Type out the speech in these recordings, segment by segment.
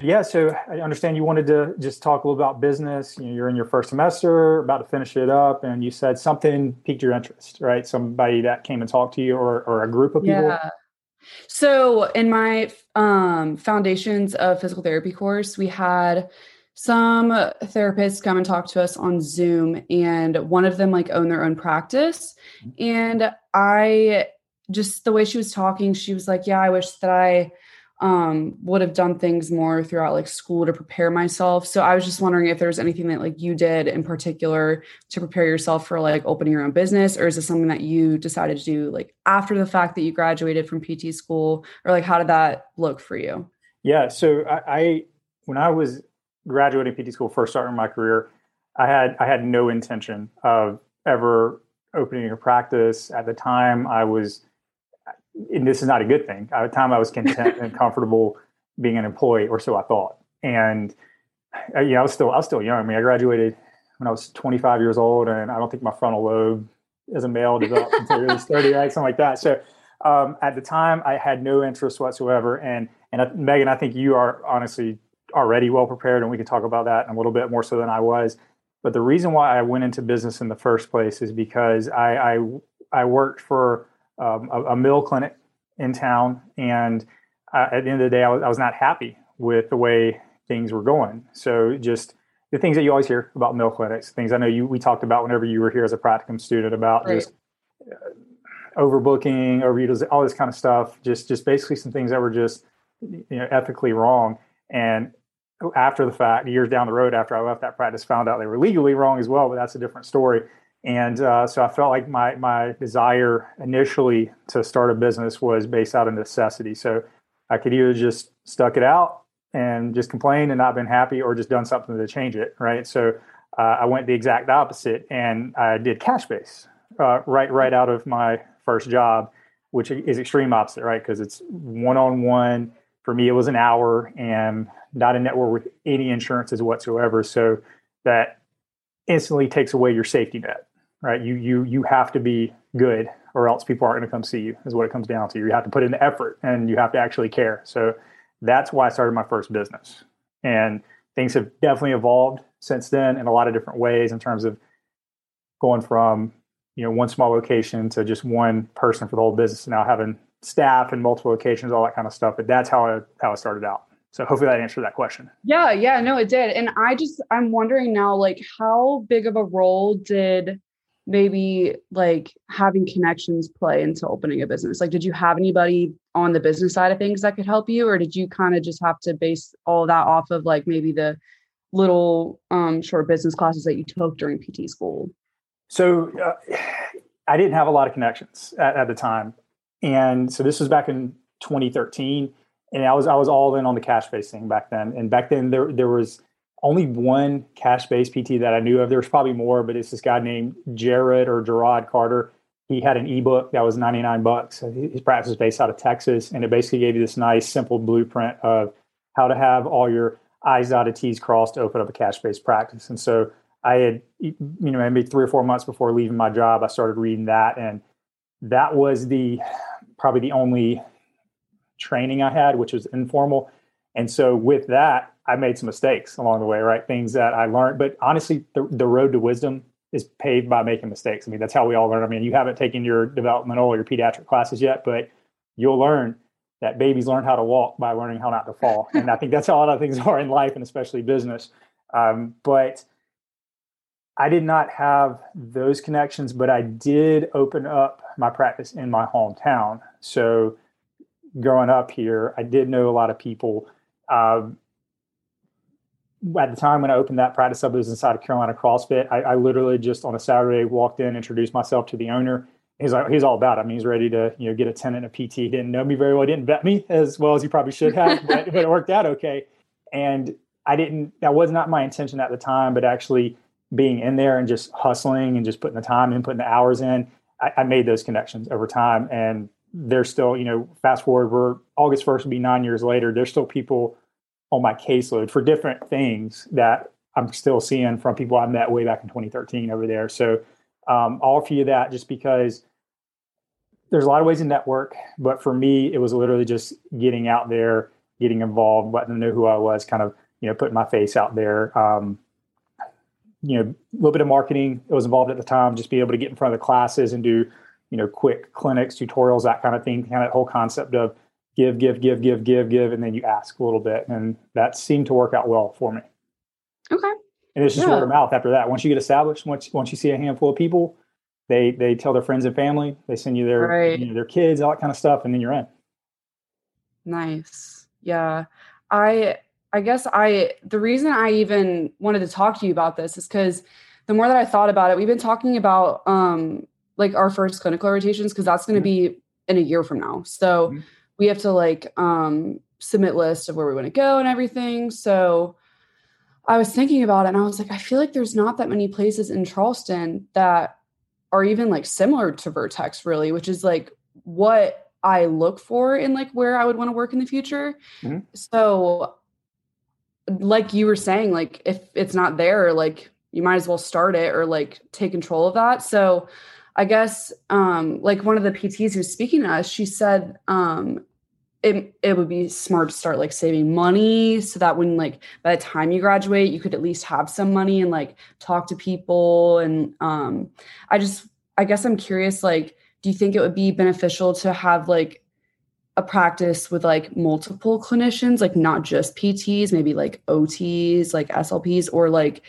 so yeah, so I understand you wanted to just talk a little about business. You know, you're in your first semester, about to finish it up, and you said something piqued your interest, right? Somebody that came and talked to you, or or a group of people. Yeah. So in my um, foundations of physical therapy course, we had some therapists come and talk to us on Zoom, and one of them like own their own practice, mm-hmm. and I just the way she was talking, she was like, "Yeah, I wish that I." um, would have done things more throughout like school to prepare myself. So I was just wondering if there's anything that like you did in particular to prepare yourself for like opening your own business, or is this something that you decided to do like after the fact that you graduated from PT school, or like how did that look for you? Yeah, so I, I when I was graduating PT school, first starting my career, I had I had no intention of ever opening a practice. At the time, I was and this is not a good thing. At the time, I was content and comfortable being an employee, or so I thought. And uh, know, I was still I was still young. I mean, I graduated when I was 25 years old, and I don't think my frontal lobe as a male developed until I was 30, right? Something like that. So um, at the time, I had no interest whatsoever. And and Megan, I think you are honestly already well prepared, and we can talk about that in a little bit more so than I was. But the reason why I went into business in the first place is because I I, I worked for um, a, a, mill clinic in town, and uh, at the end of the day, I was, I was not happy with the way things were going. So just the things that you always hear about mill clinics, things I know you we talked about whenever you were here as a practicum student about right. just uh, overbooking, overutilization, all this kind of stuff. Just just basically some things that were just you know ethically wrong. And after the fact, years down the road, after I left that practice, found out they were legally wrong as well. But that's a different story. And uh, so I felt like my my desire initially to start a business was based out of necessity. So I could either just stuck it out and just complained and not been happy, or just done something to change it. Right. So uh, I went the exact opposite, and I did cash base uh, right right out of my first job, which is extreme opposite, right? Because it's one on one. For me, it was an hour and not a network with any insurances whatsoever. So that instantly takes away your safety net right? You you you have to be good, or else people aren't going to come see you. Is what it comes down to. You have to put in the effort, and you have to actually care. So that's why I started my first business, and things have definitely evolved since then in a lot of different ways in terms of going from you know one small location to just one person for the whole business. Now having staff and multiple locations, all that kind of stuff. But that's how I how I started out. So hopefully that answered that question. Yeah, yeah, no, it did. And I just I'm wondering now, like, how big of a role did maybe like having connections play into opening a business? Like, did you have anybody on the business side of things that could help you, or did you kind of just have to base all that off of like maybe the little um, short business classes that you took during PT school? So uh, I didn't have a lot of connections at, at the time, and so this was back in 2013, and I was I was all in on the cash based thing back then. And back then there there was only one cash based PT that I knew of. There's probably more, but it's this guy named Jarod or Gerard Carter. He had an ebook that was 99 bucks. Uh, his practice is based out of Texas, and it basically gave you this nice, simple blueprint of how to have all your I's dotted, T's crossed to open up a cash based practice. And so I had, you know, maybe three or four months before leaving my job, I started reading that, and that was the probably the only training I had, which was informal. And so with that, I made some mistakes along the way, right? Things that I learned, but honestly, the, the road to wisdom is paved by making mistakes. I mean, that's how we all learn. I mean, you haven't taken your developmental or your pediatric classes yet, but you'll learn that babies learn how to walk by learning how not to fall. And I think that's how a lot of things are in life and especially business. Um, but I did not have those connections, but I did open up my practice in my hometown. So growing up here, I did know a lot of people. Um, at the time when I opened that practice up, it was inside of Carolina CrossFit. I, I, literally just on a Saturday walked in, introduced myself to the owner. He's like, he's all about it. I mean, he's ready to, you know, get a tenant, a PT. He didn't know me very well. He didn't vet me as well as he probably should have, but, but it worked out okay. And I didn't, that was not my intention at the time, but actually being in there and just hustling and just putting the time in, putting the hours in, I, I made those connections over time. And they're still, you know, fast forward, we're August 1st will be nine years later. There's still people on my caseload for different things that I'm still seeing from people I met way back in 2013 over there. So um, I'll offer you that just because there's a lot of ways to network, but for me, it was literally just getting out there, getting involved, letting them know who I was, kind of, you know, putting my face out there. Um, you know, a little bit of marketing I was involved at the time, just being able to get in front of the classes and do, you know, quick clinics, tutorials, that kind of thing, kind of whole concept of give, give, give, give, give, give, and then you ask a little bit. And that seemed to work out well for me. Okay. And it's just yeah. word of mouth after that. Once you get established, once once you see a handful of people, they they tell their friends and family, they send you their right. you know, their kids, all that kind of stuff, and then you're in. Nice. Yeah. I I guess I the reason I even wanted to talk to you about this is because the more that I thought about it, we've been talking about um like our first clinical rotations because that's going to mm-hmm. be in a year from now. So mm-hmm we have to like um, submit lists of where we want to go and everything. So I was thinking about it and I was like, I feel like there's not that many places in Charleston that are even like similar to Vertex, really, which is like what I look for in like where I would want to work in the future. Mm-hmm. So, like you were saying, like if it's not there, like you might as well start it or like take control of that. So, I guess um, like one of the PTs who's speaking to us, she said um, it, it would be smart to start like saving money so that when like by the time you graduate you could at least have some money and like talk to people. And um i just i guess i'm curious like do you think it would be beneficial to have like a practice with like multiple clinicians like not just pts maybe like ots like slps or like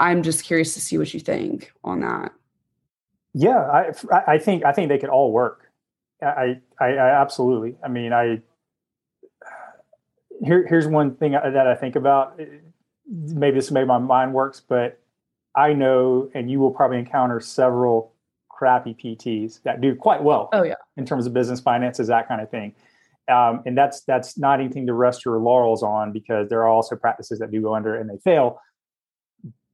i'm just curious to see what you think on that? Yeah i i think i think they could all work I, I, I absolutely. I mean, I here, here's one thing that I think about. Maybe this made my mind works, but I know, and you will probably encounter several crappy PTs that do quite well. Oh yeah, in terms of business finances, that kind of thing. Um, and that's that's not anything to rest your laurels on because there are also practices that do go under and they fail.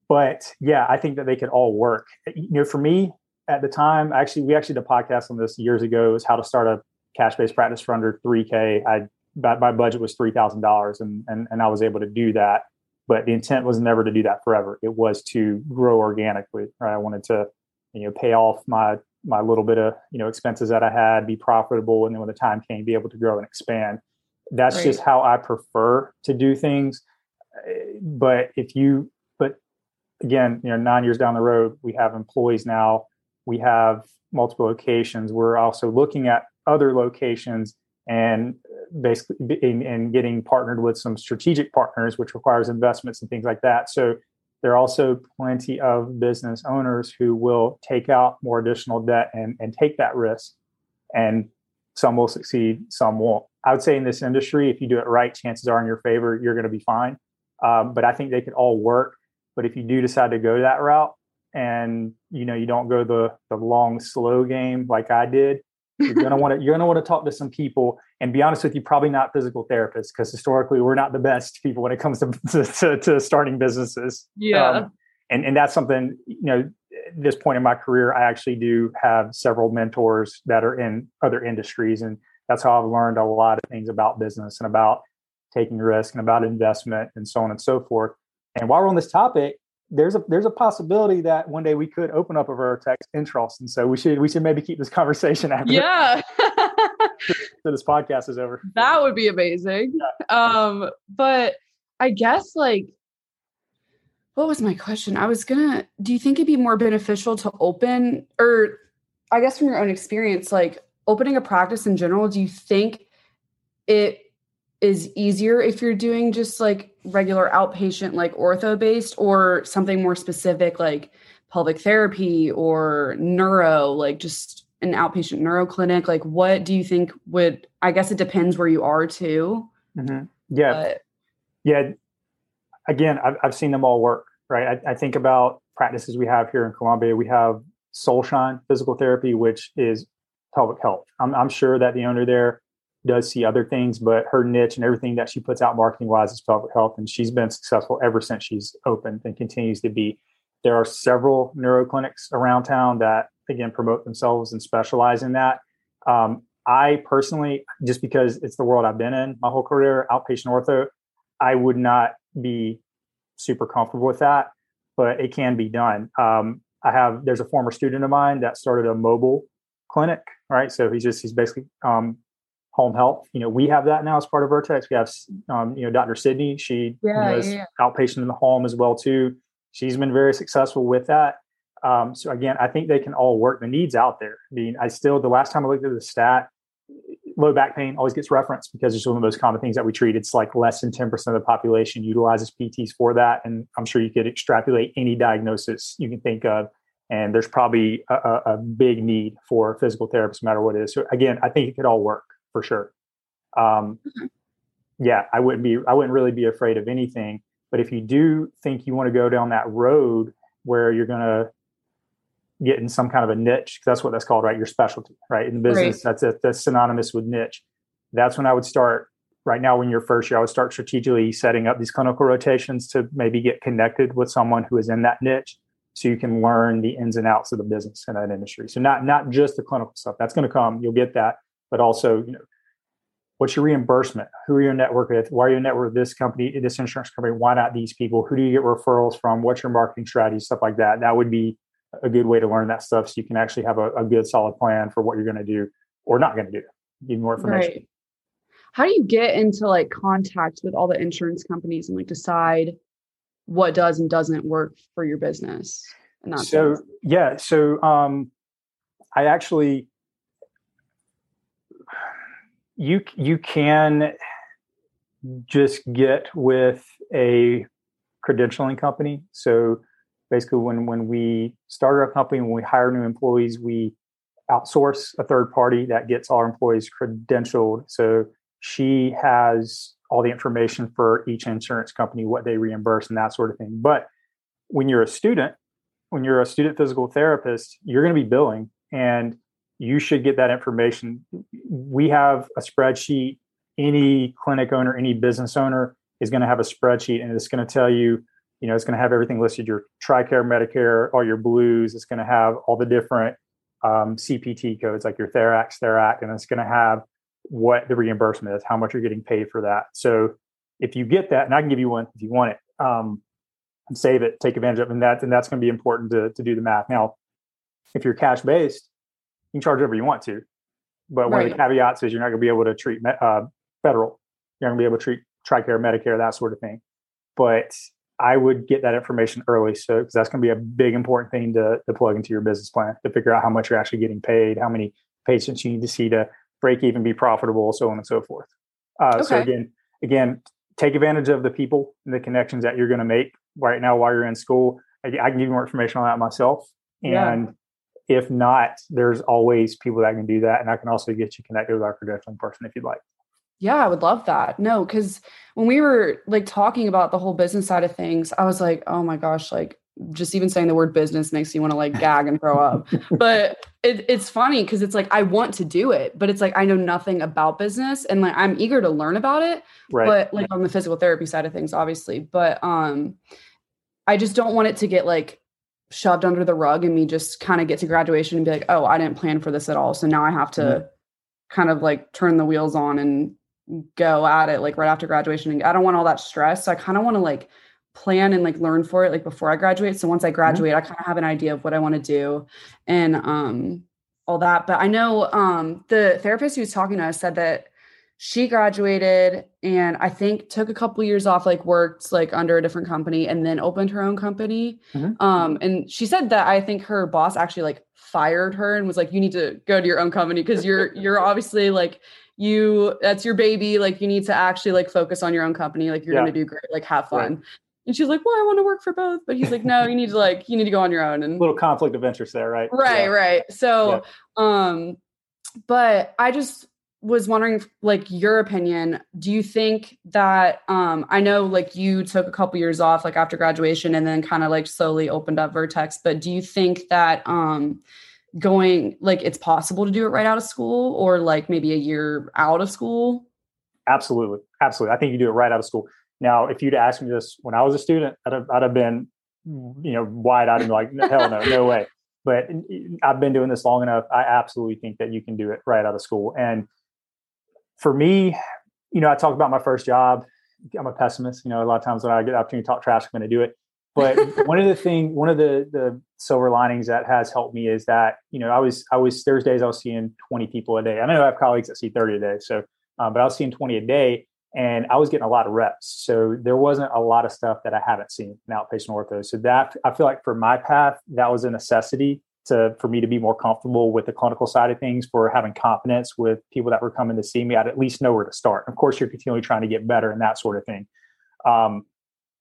But yeah, I think that they could all work. You know, for me, at the time, actually, we actually did a podcast on this years ago. Is how to start a cash based practice for under 3K. I my budget was three thousand dollars, and and and I was able to do that. But the intent was never to do that forever. It was to grow organically. Right? I wanted to, you know, pay off my my little bit of you know expenses that I had, be profitable, and then when the time came, be able to grow and expand. That's right. just how I prefer to do things. But if you, but again, you know, nine years down the road, we have employees now we have multiple locations. We're also looking at other locations and basically in, in, getting partnered with some strategic partners, which requires investments and things like that. So there are also plenty of business owners who will take out more additional debt and, and take that risk. And some will succeed, some won't. I would say in this industry, if you do it right, chances are in your favor, you're going to be fine. Um, but I think they could all work. But if you do decide to go that route, and you know you don't go the the long slow game like I did, you're gonna want to you're gonna want to talk to some people. And be honest with you, probably not physical therapists because historically we're not the best people when it comes to to, to starting businesses. Yeah, um, and and that's something you know. At this point in my career, I actually do have several mentors that are in other industries, and that's how I've learned a lot of things about business and about taking risk and about investment and so on and so forth. And while we're on this topic, there's a there's a possibility that one day we could open up a Vertex in Charleston. So we should we should maybe keep this conversation after yeah so this podcast is over. That would be amazing. Yeah. Um, but I guess like what was my question? I was gonna. Do you think it'd be more beneficial to open, or I guess from your own experience, like opening a practice in general? Do you think it is easier if you're doing just like regular outpatient, like ortho based, or something more specific, like pelvic therapy or neuro, like just an outpatient neuro clinic? Like, what do you think would? I guess it depends where you are too. Mm-hmm. Yeah, but, yeah. Again, I've, I've seen them all work right? I, I, think about practices we have here in Columbia. We have Soulshine Physical Therapy, which is pelvic health. I'm, I'm sure that the owner there does see other things, but her niche and everything that she puts out marketing wise is pelvic health. And she's been successful ever since she's opened and continues to be. There are several neuro clinics around town that, again, promote themselves and specialize in that. Um, I personally, just because it's the world I've been in my whole career, outpatient ortho, I would not be super comfortable with that, but it can be done. Um, I have there's a former student of mine that started a mobile clinic, right? So he's just he's basically um, home health. You know, we have that now as part of Vertex. We have um, you know Dr. Sydney. She yeah, does yeah. outpatient in the home as well too. She's been very successful with that. Um, so again, I think they can all work. The needs out there. I mean, I still the last time I looked at the stat, low back pain always gets referenced because it's one of the most common things that we treat. It's like less than 10% of the population utilizes PTs for that. And I'm sure you could extrapolate any diagnosis you can think of. And there's probably a, a big need for physical therapists, no matter what it is. So again, I think it could all work for sure. Um, mm-hmm. yeah, I wouldn't be, I wouldn't really be afraid of anything. But if you do think you want to go down that road where you're going to get in some kind of a niche that's what that's called right your specialty right in the business right. that's that's synonymous with niche that's when i would start right now when you're first year i would start strategically setting up these clinical rotations to maybe get connected with someone who is in that niche so you can learn the ins and outs of the business in that industry so not not just the clinical stuff that's going to come you'll get that but also you know what's your reimbursement? Who are your network with? Why are you network with this company this insurance company? Why not these people? Who do you get referrals from? What's your marketing strategy? Stuff like that. That would be a good way to learn that stuff so you can actually have a, a good solid plan for what you're going to do or not going to do. Give more information. Right. how do you get into like contact with all the insurance companies and like decide what does and doesn't work for your business so sense? yeah so um i actually you you can just get with a credentialing company. So basically when when we started our company when we hire new employees we outsource a third party that gets our employees credentialed. So she has all the information for each insurance company what they reimburse and that sort of thing. But when you're a student when you're a student physical therapist you're going to be billing. And you should get that information. We have a spreadsheet. Any clinic owner any business owner is going to have a spreadsheet and it's going to tell you you know it's going to have everything listed your tricare medicare all your blues. It's going to have all the different um, cpt codes like your therax therac and it's going to have what the reimbursement is how much you're getting paid for that. So if you get that and i can give you one if you want it um, save it take advantage of it and that and that's going to be important to, to do the math. Now if you're cash based you can charge whatever you want to but one right. of the caveats is you're not going to be able to treat uh, federal you're not going to be able to treat tricare medicare that sort of thing but I would get that information early. So, because that's going to be a big important thing to, to plug into your business plan to figure out how much you're actually getting paid, how many patients you need to see to break even, be profitable, so on and so forth. Uh, okay. So again, again, take advantage of the people and the connections that you're going to make right now while you're in school. I, I, can give you more information on that myself. And yeah. If not, there's always people that can do that. And I can also get you connected with our credentialing person if you'd like. Yeah, I would love that. No, because when we were like talking about the whole business side of things, I was like, oh my gosh, like just even saying the word business makes you want to like gag and throw up. But it, it's funny because it's like I want to do it, but it's like I know nothing about business and like I'm eager to learn about it. Right. But like on the physical therapy side of things, obviously. But um I just don't want it to get like shoved under the rug and me just kind of get to graduation and be like, oh, I didn't plan for this at all. So now I have to mm-hmm. kind of like turn the wheels on and go at it like right after graduation and I don't want all that stress. So I kind of want to like plan and like learn for it like before I graduate. So once I mm-hmm. graduate, mm-hmm. I kind of have an idea of what I want to do and um all that. But I know um the therapist who was talking to us said that she graduated and I think took a couple years off, like worked like under a different company and then opened her own company. Mm-hmm. Um, and she said that I think her boss actually like fired her and was like, you need to go to your own company because you're you're obviously like you that's your baby. Like you need to actually like focus on your own company. Like you're yeah. gonna do great, like have fun. Right. And she's like, Well, I want to work for both. But he's like, No, you need to like you need to go on your own. And a little conflict of interest there, right? Right, yeah. right. So yeah. um, but I just was wondering like your opinion. Do you think that um i know like you took a couple years off like after graduation and then kind of like slowly opened up vertex but do you think that um going like it's possible to do it right out of school or like maybe a year out of school? Absolutely. Absolutely. I think you do it right out of school. Now if you'd asked me this when i was a student i'd have, I'd have been you know wide-eyed and like hell no no way. But i've been doing this long enough i absolutely think that you can do it right out of school. And for me, you know, I talk about my first job. I'm a pessimist. You know, a lot of times when I get the opportunity to talk trash, I'm going to do it. But one of the thing, one of the the silver linings that has helped me is that you know I was I was Thursdays I was seeing 20 people a day. I know I have colleagues that see 30 a day, so um, but I was seeing 20 a day, and I was getting a lot of reps. So there wasn't a lot of stuff that I haven't seen in outpatient ortho. So that I feel like for my path, that was a necessity to for me to be more comfortable with the clinical side of things, for having confidence with people that were coming to see me, I'd at least know where to start. Of course, you're continually trying to get better and that sort of thing. Um,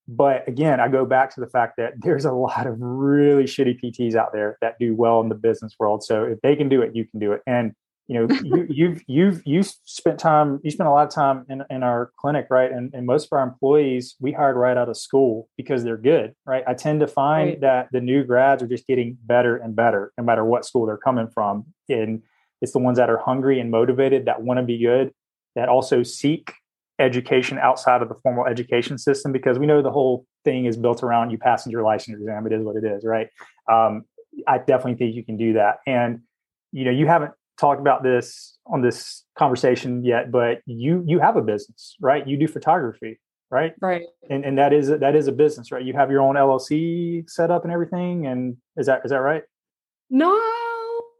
but again, I go back to the fact that there's a lot of really shitty PTs out there that do well in the business world. So if they can do it, you can do it. And you know you, you've you've you spent time you spent a lot of time in, in our clinic right? And, and most of our employees we hired right out of school because they're good right? I tend to find right. that the new grads are just getting better and better no matter what school they're coming from. And it's the ones that are hungry and motivated that want to be good that also seek education outside of the formal education system because we know the whole thing is built around you passing your license exam. It is what it is right? Um, i definitely think you can do that. And you know you haven't talked about this on this conversation yet, but you you have a business, right? You do photography, right? Right. And and that is that is a business, right? You have your own LLC set up and everything. And is that is that right? No.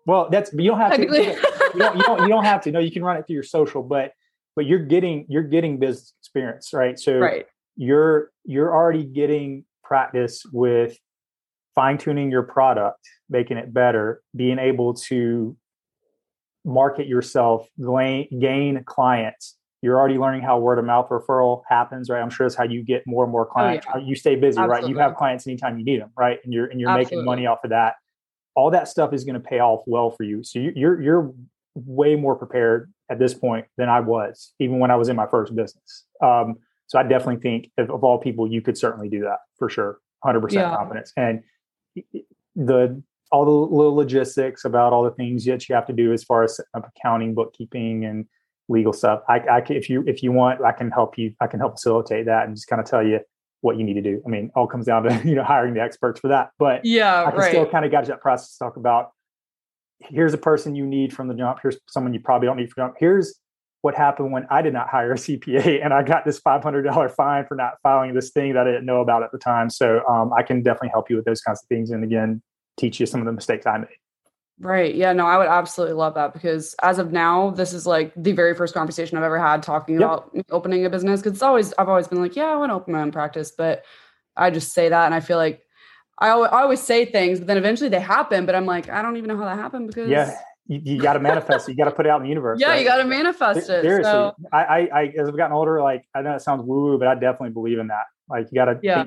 Well, that's you don't have to. you, don't, you don't you don't have to. No, you can run it through your social, but but you're getting you're getting business experience, right? So right. you're you're already getting practice with fine tuning your product, making it better, being able to market yourself, gain clients. You're already learning how word of mouth referral happens, right? I'm sure that's how you get more and more clients. Oh, yeah. You stay busy, Absolutely. right? You have clients anytime you need them, right? And you're and you're Absolutely. making money off of that. All that stuff is going to pay off well for you. So you're you're way more prepared at this point than I was, even when I was in my first business. Um, so I definitely think of, of, all people, you could certainly do that for sure, hundred yeah. percent confidence. And the all the little logistics about all the things that you have to do as far as accounting, bookkeeping, and legal stuff. I, I can, if you if you want, I can help you. I can help facilitate that and just kind of tell you what you need to do. I mean, all comes down to you know hiring the experts for that. But yeah, I can right. still kind of guide that process to talk about. Here's a person you need from the jump. Here's someone you probably don't need from the jump. Here's what happened when I did not hire a CPA and I got this $500 fine for not filing this thing that I didn't know about at the time. So um, I can definitely help you with those kinds of things. And again, teach you some of the mistakes I made. Right. Yeah. No, I would absolutely love that because as of now, this is like the very first conversation I've ever had talking yep. about opening a business. Cause it's always, I've always been like, yeah, I want to open my own practice. But I just say that. And I feel like I always, I always say things, but then eventually they happen. But I'm like, I don't even know how that happened because. Yeah. You, you got to manifest it. You got to put it out in the universe. Yeah. Right? You got to manifest it. Seriously. So. I, I, I, as I've gotten older, like, I know it sounds woo woo, but I definitely believe in that. Like, you got to, yeah.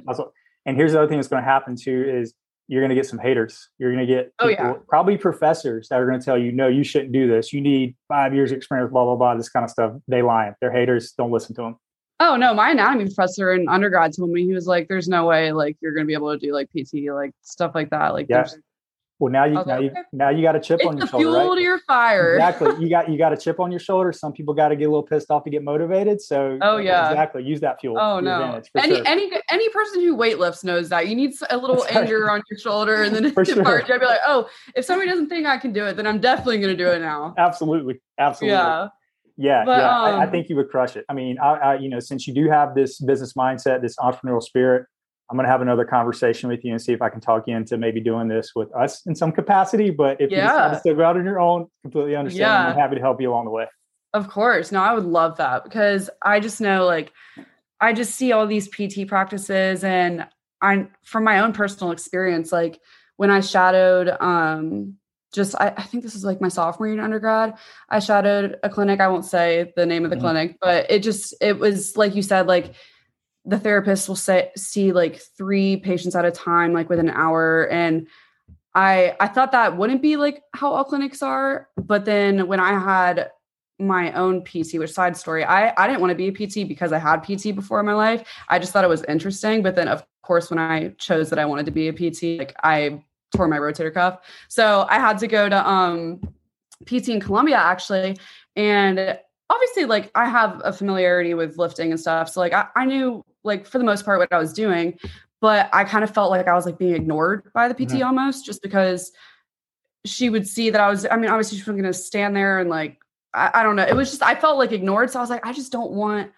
and here's the other thing that's going to happen too is you're going to get some haters. You're going to get people, oh, yeah. probably professors that are going to tell you, no, you shouldn't do this. You need five years experience, blah, blah, blah, this kind of stuff. They lying. They're haters. Don't listen to them. Oh no, my anatomy professor in undergrad told me he was like, "There's no way like you're gonna be able to do like PT, like stuff like that." Like, yeah. Well, now you now you now you got a chip it's on your the shoulder. Fuel right? to your fire. Exactly. You got you got a chip on your shoulder. Some people got to get a little pissed off to get motivated. So oh yeah, exactly. Use that fuel. Oh no. Any sure. any any person who weightlifts knows that you need a little That's anger right. on your shoulder, and then for sure. I'd be like, oh, if somebody doesn't think I can do it, then I'm definitely going to do it now. Absolutely. Absolutely. Yeah. Yeah, but, yeah, um, I, I, um think you would crush it. I mean, I, I, you know, since you do have this business mindset, this entrepreneurial spirit, I'm going to have another conversation with you and see if I can talk you into maybe doing this with us in some capacity. But if yeah. you decide to still go out on your own, completely understand. Yeah. I'm happy to help you along the way. Of course. No, I would love that because I just know like I just see all these PT practices and I from my own personal experience, like when I shadowed um just I, I, think this is like my sophomore year in undergrad. I shadowed a clinic. I won't say the name of the mm-hmm. clinic, but it just it was like you said, like the therapist will say see like three patients at a time, like within an hour. And I I thought that wouldn't be like how all clinics are. But then when I had my own PT, which side story, I, I didn't want to be a PT because I had PT before in my life. I just thought it was interesting. But then of course, when I chose that I wanted to be a PT, like I tore my rotator cuff. So I had to go to um PT in Columbia actually. And obviously like I have a familiarity with lifting and stuff. So like I, I knew like for the most part what I was doing, but I kind of felt like I was like being ignored by the PT mm-hmm. almost just because she would see that I was, I mean, obviously she was gonna stand there and like I, I don't know. It was just I felt like ignored. So I was like, I just don't want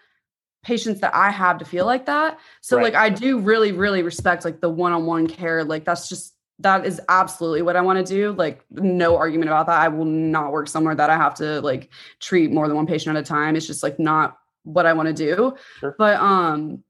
patients that I have to feel like that. So right. like I do really, really respect like the one-on-one care. Like that's just that is absolutely what I want to do. Like no argument about that. I will not work somewhere that I have to like treat more than one patient at a time. It's just like not what I want to do. Sure. But um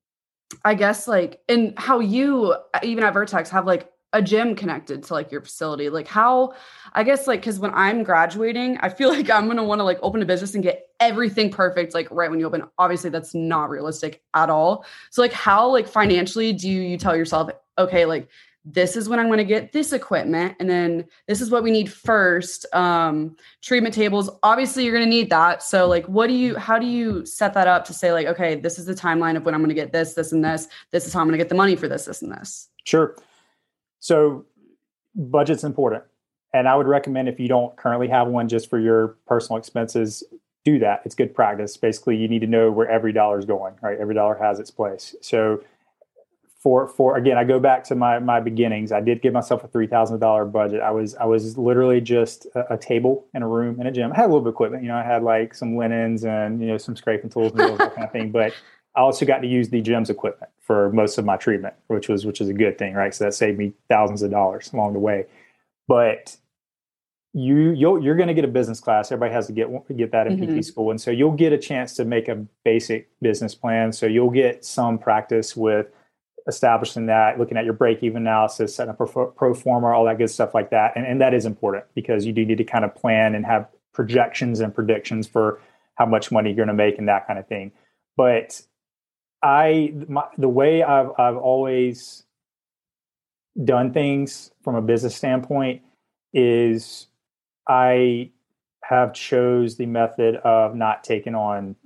I guess like and how you uh, even at Vertex have like a gym connected to like your facility like how i guess like because when i'm graduating i feel like i'm gonna want to like open a business and get everything perfect like right when you open. Obviously that's not realistic at all. So like how like financially do you tell yourself okay like this is when i'm going to get this equipment and then this is what we need first um treatment tables obviously you're going to need that so like what do you how do you set that up to say like okay this is the timeline of when i'm going to get this this and this this is how i'm going to get the money for this this and this sure so budget's important. And I would recommend if you don't currently have one just for your personal expenses, do that. It's good practice. Basically, you need to know where every dollar is going, right? Every dollar has its place. So for for again, I go back to my my beginnings. I did give myself a three thousand dollar budget. I was I was literally just a, a, table in a room in a gym. I had a little bit of equipment, you know, I had like some linens and you know some scraping tools and all that kind of thing. But I also got to use the gym's equipment for most of my treatment, which was which is a good thing, right? So that saved me thousands of dollars along the way. But you you'll, you're going to get a business class. Everybody has to get get that in mm-hmm. PT school, and so you'll get a chance to make a basic business plan. So you'll get some practice with establishing that, looking at your break even analysis, setting up a pro, forma, all that good stuff like that, and and that is important because you do need to kind of plan and have projections and predictions for how much money you're going to make and that kind of thing. But I my, the way I've I've always done things from a business standpoint is I have chose the method of not taking on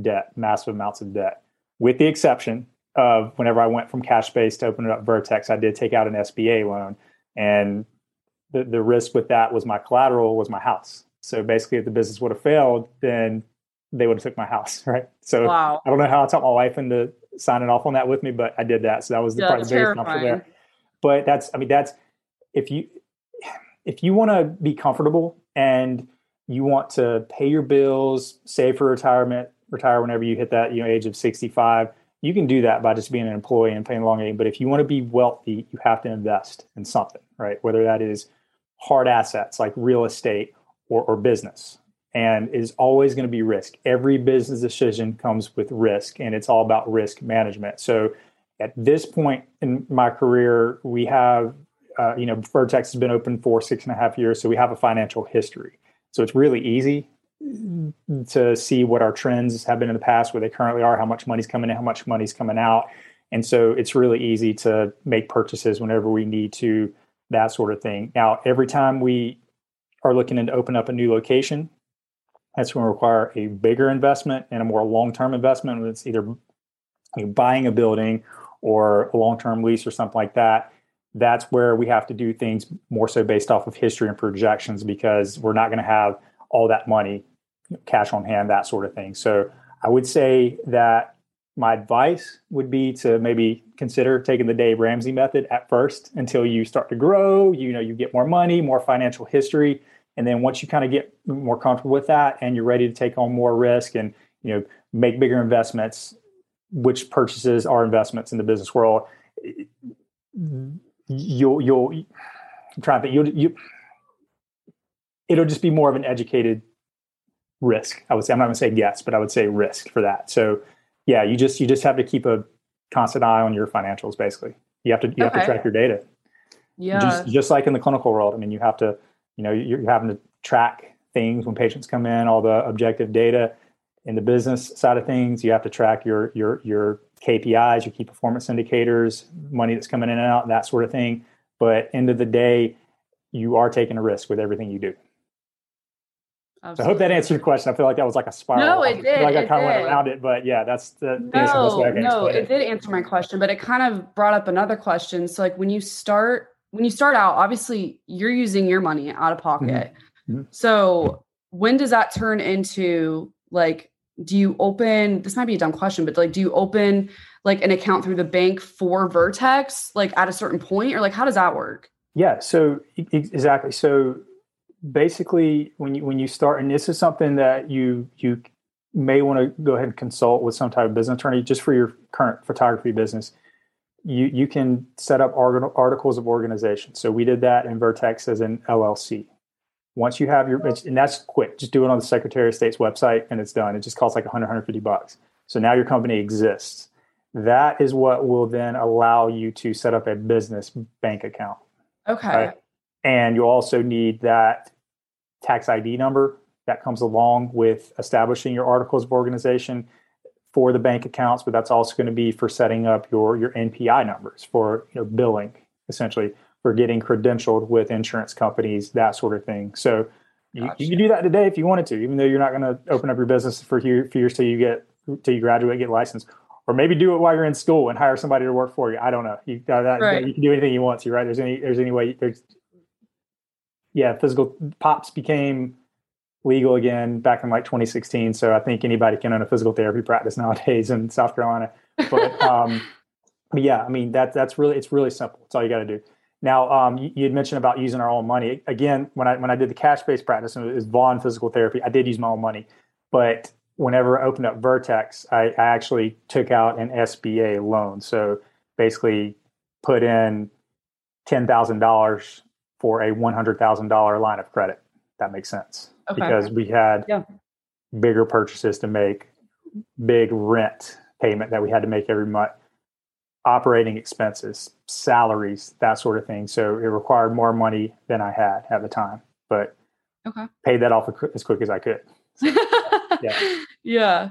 debt, massive amounts of debt, with the exception of whenever I went from cash base to open up Vertex, I did take out an SBA loan, and the the risk with that was my collateral was my house. So basically, if the business would have failed, then they would have took my house, right? So wow. I don't know how I talked my wife into signing off on that with me, but I did that. So that was the yeah, part of the there. But that's, I mean, that's if you if you want to be comfortable and you want to pay your bills, save for retirement, retire whenever you hit that you know age of sixty five. You can do that by just being an employee and paying long game. But if you want to be wealthy, you have to invest in something, right? Whether that is hard assets like real estate or, or business and is always going to be risk. Every business decision comes with risk, and it's all about risk management. So, at this point in my career, we have, uh, you know, Vertex has been open for six and a half years, so we have a financial history. So it's really easy to see what our trends have been in the past, where they currently are, how much money's coming in, how much money's coming out, and so it's really easy to make purchases whenever we need to, that sort of thing. Now, every time we are looking to open up a new location, that's going to require a bigger investment and a more long-term investment. It's either buying a building or a long-term lease or something like that. That's where we have to do things more so based off of history and projections because we're not going to have all that money, cash on hand, that sort of thing. So I would say that my advice would be to maybe consider taking the Dave Ramsey method at first until you start to grow. You know, you get more money, more financial history and then once you kind of get more comfortable with that and you're ready to take on more risk and you know make bigger investments, which purchases are investments in the business world, you'll you'll I'm trying to think you'll you it'll just be more of an educated risk. I would say I'm not going to say yes, but I would say risk for that. So yeah, you just you just have to keep a constant eye on your financials. Basically, you have to you okay. have to track your data. Yeah, just, just like in the clinical world. I mean, you have to you know you're having to track things when patients come in, all the objective data. In the business side of things, you have to track your your your KPIs, your key performance indicators, money that's coming in and out, that sort of thing. But end of the day, you are taking a risk with everything you do. Absolutely. So I hope that answered your question. I feel like that was like a spiral. No, it did. like I kind of went around it, but yeah, that's the, no, no. It, it did answer my question, but it kind of brought up another question. So, like when you start, when you start out, obviously you're using your money out of pocket. Mm-hmm. mm-hmm. So, when does that turn into like? Do you open? This might be a dumb question, but like, do you open like an account through the bank for Vertex, like at a certain point, or like how does that work? Yeah. So exactly. So basically when you when you start and this is something that you you may want to go ahead and consult with some type of business attorney just for your current photography business. You you can set up articles of organization. So we did that in vertex as an llc once you have your and that's quick. Just do it on the secretary of state's website and it's done. It just costs like 100 150 bucks. So now your company exists. That is what will then allow you to set up a business bank account. Okay. Right? And you also need that tax ID number that comes along with establishing your articles of organization for the bank accounts, but that's also going to be for setting up your your NPI numbers for you know billing, essentially for getting credentialed with insurance companies, that sort of thing. So you, gotcha. you can do that today if you wanted to, even though you're not going to open up your business for for years till you get till you graduate, get licensed, or maybe do it while you're in school and hire somebody to work for you. I don't know. You, uh, that, right. you can do anything you want to, right? There's any there's any way there's yeah, physical pops became legal again back in like 2016. So I think anybody can own a physical therapy practice nowadays in South Carolina. But, um, but yeah, I mean that that's really it's really simple. It's all you got to do. Now, um, you, you, had mentioned about using our own money. Again, when I when I did the cash based practice and it was Vaughn Physical Therapy, I did use my own money. But whenever I opened up Vertex, I, I actually took out an SBA loan. So basically, put in ten thousand dollars for a $100,000 line of credit. That makes sense okay. because we had yeah. bigger purchases to make, big rent payment that we had to make every month, operating expenses, salaries, that sort of thing. So it required more money than I had at the time, but okay. paid that off as quick as I could. So, yeah. yeah.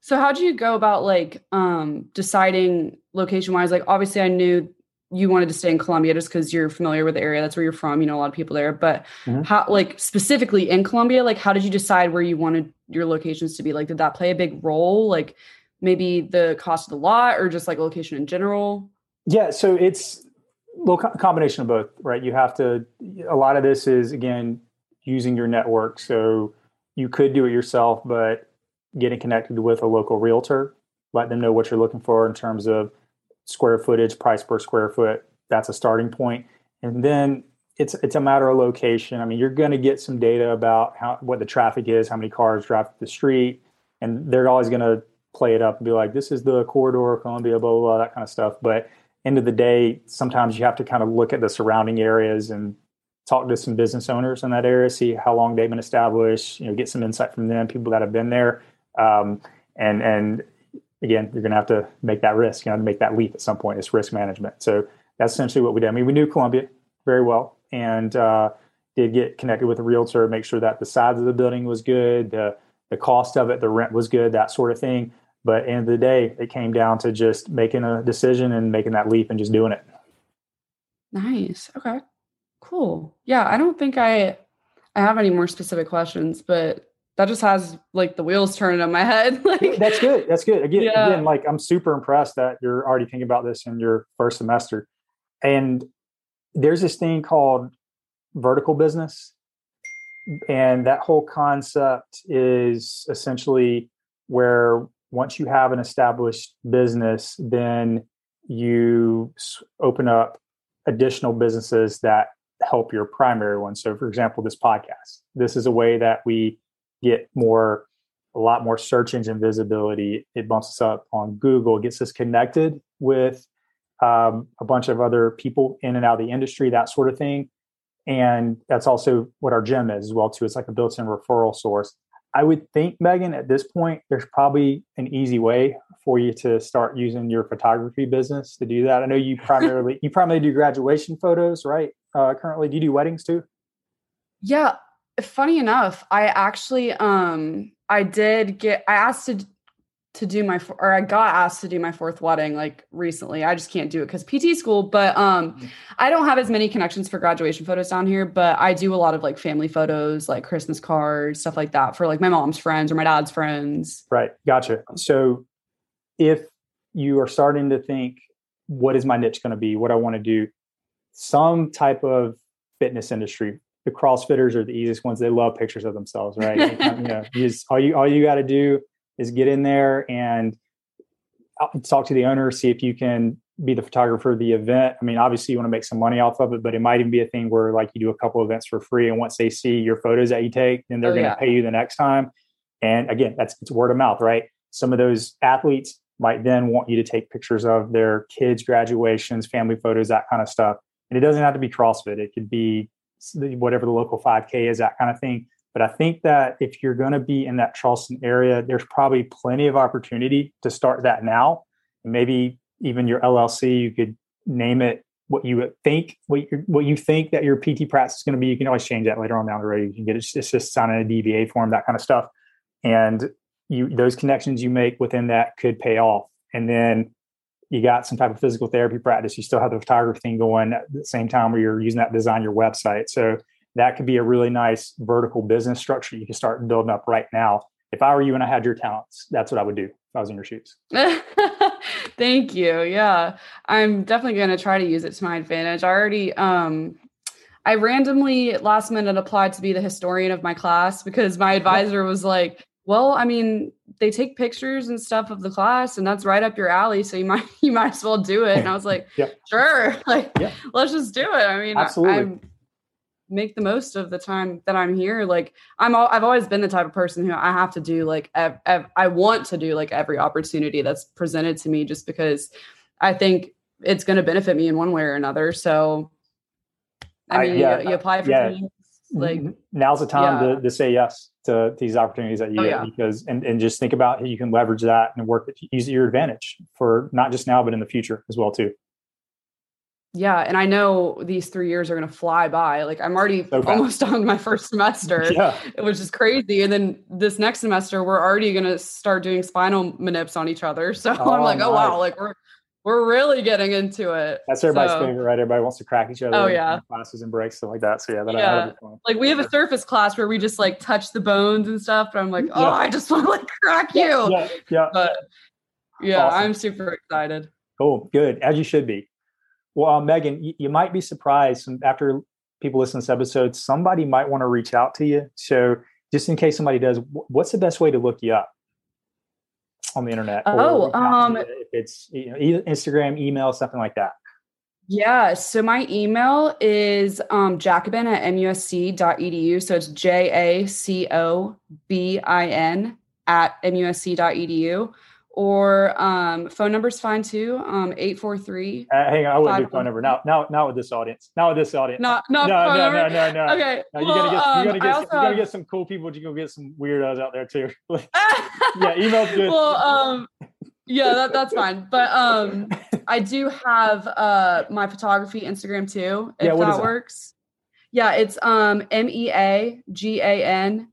So how do you go about like um deciding location wise? Like obviously I knew you wanted to stay in Columbia just because you're familiar with the area. That's where you're from. You know a lot of people there. But mm-hmm. how, like specifically in Columbia, like how did you decide where you wanted your locations to be? Like, did that play a big role? Like maybe the cost of the lot, or just like location in general? Yeah. So it's a combination of both, right? You have to. A lot of this is again using your network. So you could do it yourself, but getting connected with a local realtor, let them know what you're looking for in terms of square footage, price per square foot. That's a starting point. And then it's it's a matter of location. I mean, you're going to get some data about how what the traffic is, how many cars drive the street, and they're always going to play it up and be like, "This is the corridor, Columbia, blah, blah blah, that kind of stuff." But end of the day, sometimes you have to kind of look at the surrounding areas and talk to some business owners in that area, see how long they've been established, you know, get some insight from them, people that have been there, um, and and again, you're going to have to make that risk, you know, to make that leap at some point. It's risk management. So that's essentially what we did. I mean, we knew Columbia very well and uh, did get connected with a realtor, make sure that the size of the building was good, the, the cost of it, the rent was good, that sort of thing. But end of the day, it came down to just making a decision and making that leap and just doing it. Nice. Okay. Cool. Yeah, I don't think I I have any more specific questions, but that just has like the wheels turning in my head. like that's good. That's good. Again, yeah. again, like I'm super impressed that you're already thinking about this in your first semester. And there's this thing called vertical business. And that whole concept is essentially where once you have an established business, then you open up additional businesses that help your primary one. So, for example, this podcast. This is a way that we get more a lot more search engine visibility. It bumps us up on Google, gets us connected with um, a bunch of other people in and out of the industry, that sort of thing. And that's also what our gym is as well too. It's like a built-in referral source. I would think, Megan, at this point, there's probably an easy way for you to start using your photography business to do that. I know you primarily you primarily do graduation photos, right? Uh, currently, do you do weddings too? Yeah, funny enough, I actually um I did get I asked to to do my or I got asked to do my fourth wedding like recently. I just can't do it cuz PT school, but um mm-hmm. I don't have as many connections for graduation photos down here, but I do a lot of like family photos, like Christmas cards, stuff like that for like my mom's friends or my dad's friends. Right. Gotcha. So if you are starting to think what is my niche going to be? What I want to do? Some type of fitness industry. The CrossFitters are the easiest ones. They love pictures of themselves, right? you know, you just, all you all you got to do is get in there and uh, talk to the owner, see if you can be the photographer of the event. I mean, obviously you want to make some money off of it, but it might even be a thing where like you do a couple events for free, and once they see your photos that you take, then they're oh, going to yeah. pay you the next time. And again, that's it's word of mouth, right? Some of those athletes might then want you to take pictures of their kids' graduations, family photos, that kind of stuff. And it doesn't have to be CrossFit; it could be whatever the local 5K is, that kind of thing. But I think that if you're going to be in that Charleston area, there's probably plenty of opportunity to start that now. Maybe even your LLC, you could name it what you think, what what you think that your PT practice is going to be. You can always change that later on down the road. You can get it, it's just signing a DBA form, that kind of stuff. And you those connections you make within that could pay off. And then you got some type of physical therapy practice. You still have the photography thing going at the same time where you're using that to design your website. So that could be a really nice vertical business structure you can start building up right now. If I were you and I had your talents, that's what I would do if I was in your shoes. Thank you. Yeah. I'm definitely going to try to use it to my advantage. I already um I randomly last minute applied to be the historian of my class because my advisor was like, "Well, I mean, they take pictures and stuff of the class and that's right up your alley, so you might you might as well do it." And I was like, yep. "Sure. Like, yep. let's just do it." I mean, Absolutely. I'm make the most of the time that I'm here. Like I'm all, I've always been the type of person who I have to do like ev- ev- I want to do like every opportunity that's presented to me just because I think it's going to benefit me in one way or another. So I mean, I, yeah, you, you, apply for yeah. Like mm-hmm. now's the time yeah. to, to say yes to these opportunities that you oh, get yeah. because and, and just think about how you can leverage that and work use your advantage for not just now but in the future as well too yeah, and I know these three years are going to fly by. Like I'm already okay. almost on my first semester, yeah. which is crazy. And then this next semester, we're already going to start doing spinal manips on each other. So oh, I'm like, oh wow, like we're we're really getting into it. That's everybody's so, favorite, right? Everybody wants to crack each other. Oh yeah, classes and breaks stuff like that. So yeah, that, I have. yeah. like we have a surface class where we just like touch the bones and stuff. But I'm like, oh, yeah. I just want to like crack you. Yeah, yeah. But yeah, awesome. I'm super excited. Cool, good, as you should be. Well, uh, Meagan, you, you, might be surprised after people listen to this episode, somebody might want to reach out to you. So, just in case somebody does, what's the best way to look you up on the internet? Oh, um, if it's you know, Instagram, email, something like that. Yeah. So my email is um, jacobin at musc.edu. So it's J A C O B I N at musc.edu or um, phone number's fine too. Um, eight four three. Uh, hang on, I wouldn't do phone number now. Now, not with this audience. Not with this audience. Not, not no, no, no, no, no, no. Okay. No, you well, gotta get, um, you gotta get, some, you gotta get some cool people. But you gonna get some weirdos out there too. yeah, email's good. Well, um, yeah, that, that's fine. But um, I do have uh my photography Instagram too. If yeah, that works. Yeah, it's um M E A G A N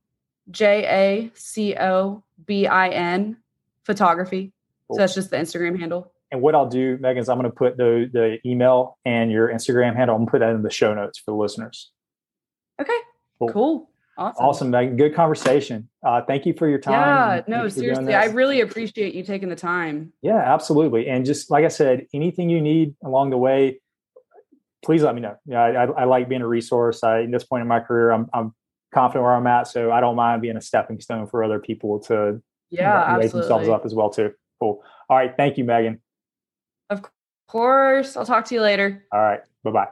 J A C O B I N photography. Cool. So that's just the Instagram handle. And what I'll do, Meagan, is I'm going to put the the email and your Instagram handle. I'm going to put that in the show notes for the listeners. Okay. Cool. cool. Awesome. Awesome, Meagan. Good conversation. Uh, thank you for your time. Yeah, no, seriously. I really appreciate you taking the time. Yeah, absolutely. And just like I said, anything you need along the way, please let me know. Yeah, I, I, like being a resource. I, at this point in my career, I'm, I'm confident where I'm at, so I don't mind being a stepping stone for other people to yeah, absolutely. raise themselves up as well too. Cool. All right. Thank you, Meagan. Of course. I'll talk to you later. All right. Bye bye.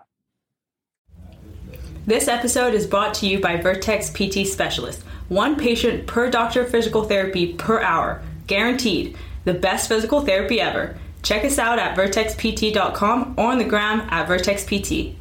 This episode is brought to you by Vertex PT Specialist. One patient per doctor of physical therapy per hour. Guaranteed. The best physical therapy ever. Check us out at vertexpt.com or on the gram at vertexpt.